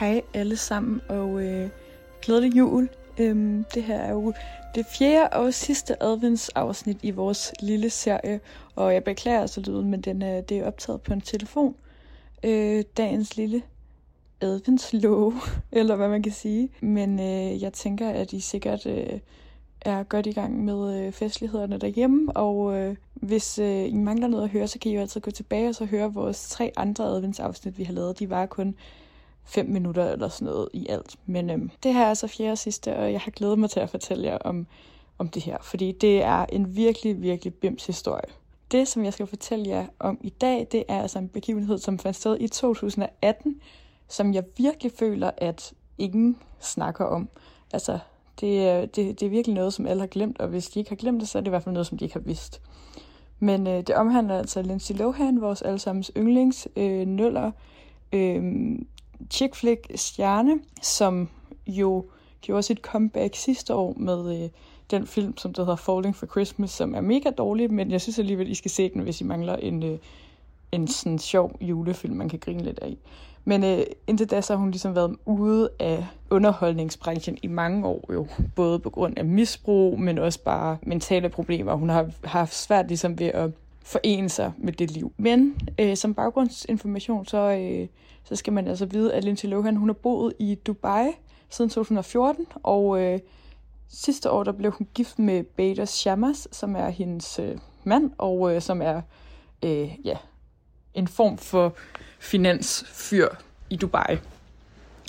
Hej alle sammen, og øh, glædelig jul. Øhm, det her er jo det fjerde og sidste adventsafsnit i vores lille serie, og jeg beklager altså lyden, men den er, det er optaget på en telefon. Øh, dagens lille adventslove, eller hvad man kan sige. Men øh, jeg tænker, at I sikkert øh, er godt i gang med øh, festlighederne derhjemme, og øh, hvis øh, I mangler noget at høre, så kan I jo altid gå tilbage og så høre vores tre andre adventsafsnit, vi har lavet. De var kun 5 minutter eller sådan noget i alt. Men øhm, det her er så fjerde og sidste, og jeg har glædet mig til at fortælle jer om, om det her, fordi det er en virkelig, virkelig bims historie. Det, som jeg skal fortælle jer om i dag, det er altså en begivenhed, som fandt sted i 2018, som jeg virkelig føler, at ingen snakker om. Altså, det øh, det, det er virkelig noget, som alle har glemt, og hvis de ikke har glemt det, så er det i hvert fald noget, som de ikke har vidst. Men øh, det omhandler altså Lindsay Lohan, vores allesammens yndlings, øh, nøller, øh, chick flick stjerne, som jo gjorde sit comeback sidste år med øh, den film, som der hedder Falling for Christmas, som er mega dårlig, men jeg synes alligevel, I skal se den, hvis I mangler en, øh, en sådan sjov julefilm, man kan grine lidt af. Men øh, indtil da, så har hun ligesom været ude af underholdningsbranchen i mange år jo. Både på grund af misbrug, men også bare mentale problemer. Hun har haft svært ligesom ved at forene sig med det liv. Men øh, som baggrundsinformation, så, øh, så skal man altså vide, at Lindsay Lohan hun har boet i Dubai siden 2014, og øh, sidste år der blev hun gift med Bader Shamas, som er hendes øh, mand, og øh, som er øh, ja, en form for finansfyr i Dubai.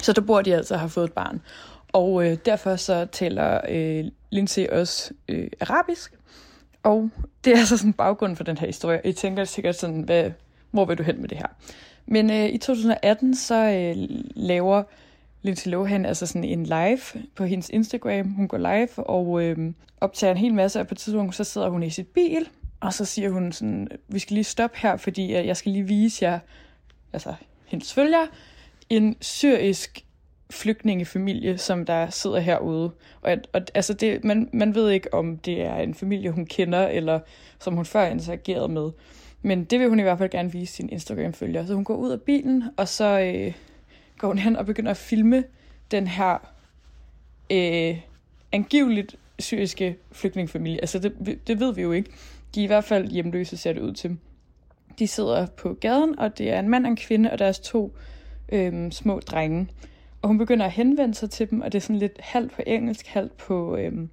Så der bor de altså og har fået et barn. Og øh, derfor så taler øh, Lindsay også øh, arabisk, og det er altså sådan baggrunden for den her historie. I tænker sikkert sådan, hvad, hvor vil du hen med det her? Men øh, i 2018, så øh, laver Lindsay Lohan altså sådan en live på hendes Instagram. Hun går live og øh, optager en hel masse, og på et tidspunkt, så sidder hun i sit bil, og så siger hun sådan, vi skal lige stoppe her, fordi øh, jeg skal lige vise jer, altså hendes følger, en syrisk flygtningefamilie, som der sidder herude. Og, og altså det, man, man ved ikke, om det er en familie, hun kender, eller som hun før interagerede med. Men det vil hun i hvert fald gerne vise sin Instagram-følger. Så hun går ud af bilen, og så øh, går hun hen og begynder at filme den her øh, angiveligt syriske flygtningefamilie. Altså det, det ved vi jo ikke. De er i hvert fald hjemløse, ser det ud til. De sidder på gaden, og det er en mand og en kvinde, og deres to øh, små drenge. Og hun begynder at henvende sig til dem, og det er sådan lidt halvt på engelsk, halvt på øh,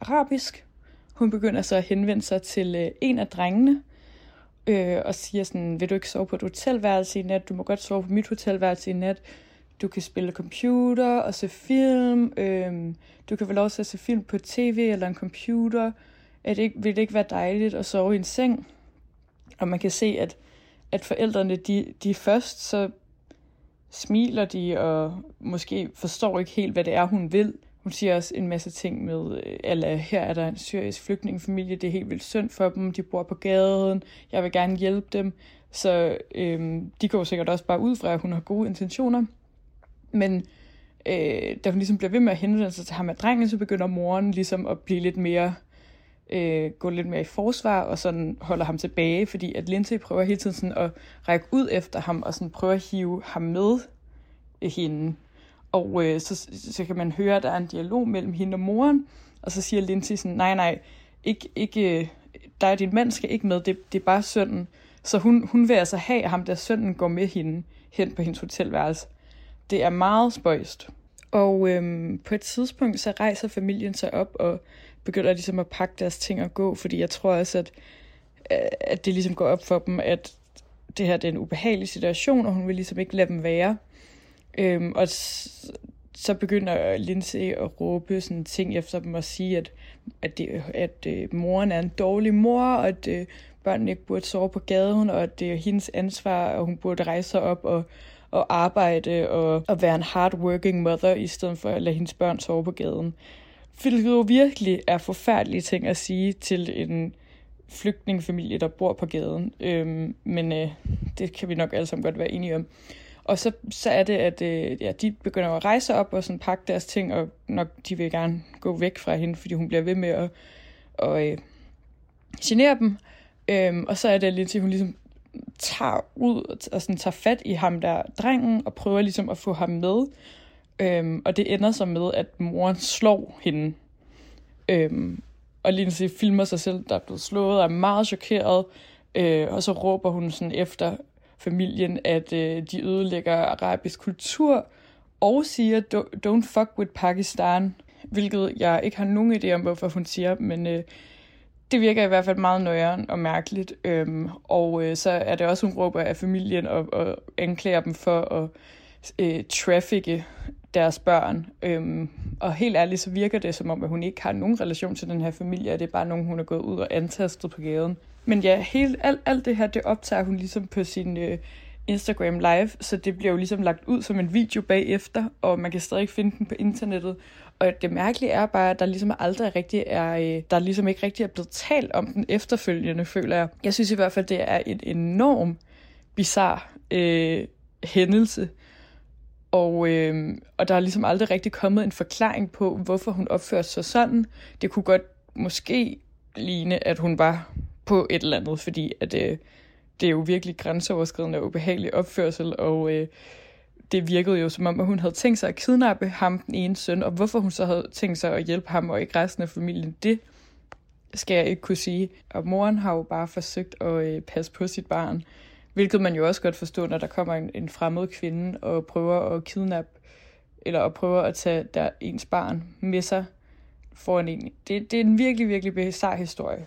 arabisk. Hun begynder så at henvende sig til øh, en af drengene, øh, og siger sådan, vil du ikke sove på et hotelværelse i nat? Du må godt sove på mit hotelværelse i nat. Du kan spille computer og se film. Øh, du kan vel også se film på tv eller en computer. Er det ikke, vil det ikke være dejligt at sove i en seng? Og man kan se, at, at forældrene, de, de først så smiler de, og måske forstår ikke helt, hvad det er, hun vil. Hun siger også en masse ting med, øh, eller her er der en syrisk flygtningefamilie, det er helt vildt synd for dem, de bor på gaden, jeg vil gerne hjælpe dem. Så øhm, de går sikkert også bare ud fra, at hun har gode intentioner. Men øh, da hun ligesom bliver ved med at henvende sig til ham med drengen, så begynder moren ligesom at blive lidt mere, øh, gå lidt mere i forsvar, og sådan holder ham tilbage, fordi at Lindsay prøver hele tiden sådan at række ud efter ham, og sådan prøver at hive ham med øh, hende. Og øh, så, så kan man høre, at der er en dialog mellem hende og moren, og så siger Lindsay sådan, nej, nej, ikke, ikke, øh, dig og din mand skal ikke med, det, det er bare sønnen. Så hun, hun vil altså have, at ham der sønnen går med hende hen på hendes hotelværelse. Det er meget spøjst. Og øhm, på et tidspunkt, så rejser familien sig op og begynder ligesom at pakke deres ting og gå, fordi jeg tror også, at, øh, at det ligesom går op for dem, at det her det er en ubehagelig situation, og hun vil ligesom ikke lade dem være. Øhm, og så begynder Lindsay at råbe sådan ting efter dem og sige, at, at, det, at øh, moren er en dårlig mor, og at øh, børnene ikke burde sove på gaden, og at det er hendes ansvar, og hun burde rejse sig op og, og arbejde og, og være en hardworking mother, i stedet for at lade hendes børn sove på gaden. Hvilket jo virkelig er forfærdelige ting at sige til en flygtningefamilie, der bor på gaden. Øhm, men øh, det kan vi nok alle sammen godt være enige om. Og så, så er det, at øh, ja, de begynder at rejse op og sådan pakke deres ting, og nok de vil gerne gå væk fra hende, fordi hun bliver ved med at, og, øh, genere dem. Øhm, og så er det lidt, at hun ligesom tager ud og sådan tager fat i ham der drengen, og prøver ligesom at få ham med. Øhm, og det ender så med, at moren slår hende. Øhm, og Lindsay filmer sig selv, der er blevet slået, og er meget chokeret. Øh, og så råber hun sådan efter familien, at øh, de ødelægger arabisk kultur, og siger, don't fuck with Pakistan, hvilket jeg ikke har nogen idé om, hvorfor hun siger, men øh, det virker i hvert fald meget nøjeren og mærkeligt. Øhm, og øh, så er det også, hun råber af familien og, og anklager dem for at øh, trafficke deres børn. Øhm, og helt ærligt, så virker det som om, at hun ikke har nogen relation til den her familie, og det er bare nogen, hun er gået ud og antastet på gaden. Men ja, helt, alt, alt det her, det optager hun ligesom på sin øh, Instagram live, så det bliver jo ligesom lagt ud som en video bagefter, og man kan stadig finde den på internettet. Og det mærkelige er bare, at der ligesom aldrig rigtig er, øh, der ligesom ikke rigtig er blevet talt om den efterfølgende, føler jeg. Jeg synes i hvert fald, det er en enorm bizar øh, hændelse. Og, øh, og der er ligesom aldrig rigtig kommet en forklaring på, hvorfor hun opførte sig sådan. Det kunne godt måske ligne, at hun var på et eller andet, fordi at, øh, det er jo virkelig grænseoverskridende og ubehagelig opførsel, og øh, det virkede jo som om, at hun havde tænkt sig at kidnappe ham, den ene søn, og hvorfor hun så havde tænkt sig at hjælpe ham og ikke resten af familien, det skal jeg ikke kunne sige. Og moren har jo bare forsøgt at øh, passe på sit barn, hvilket man jo også godt forstår, når der kommer en, en fremmed kvinde og prøver at kidnappe, eller at prøver at tage der ens barn med sig foran en. Det, det er en virkelig, virkelig bizarre historie.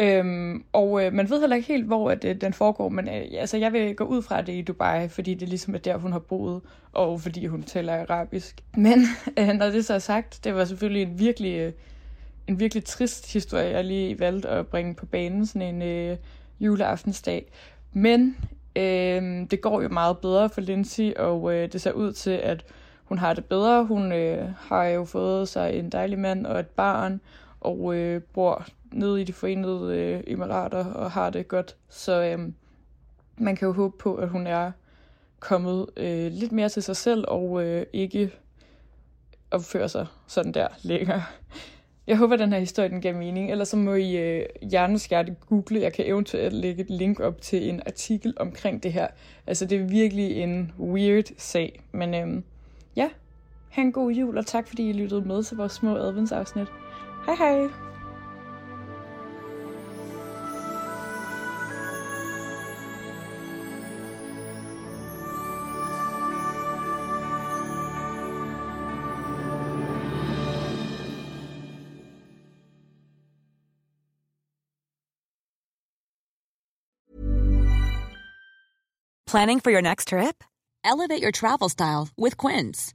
Øhm, og øh, man ved heller ikke helt, hvor at, øh, den foregår, men øh, altså, jeg vil gå ud fra det i Dubai, fordi det ligesom er der, hun har boet, og fordi hun taler arabisk. Men øh, når det så er sagt, det var selvfølgelig en virkelig, øh, en virkelig trist historie, jeg lige valgte at bringe på banen sådan en øh, juleaftensdag. Men øh, det går jo meget bedre for Lindsay, og øh, det ser ud til, at hun har det bedre. Hun øh, har jo fået sig en dejlig mand og et barn, og øh, bor nede i de forenede øh, emirater og har det godt. Så øh, man kan jo håbe på, at hun er kommet øh, lidt mere til sig selv og øh, ikke opfører sig sådan der længere. Jeg håber, at den her historie den giver mening. Ellers så må I øh, hjerneskærte google. Jeg kan eventuelt lægge et link op til en artikel omkring det her. Altså, det er virkelig en weird sag. Men øh, ja, ha' en god jul, og tak fordi I lyttede med til vores små adventsafsnit. Hej hej! Planning for your next trip? Elevate your travel style with Quince.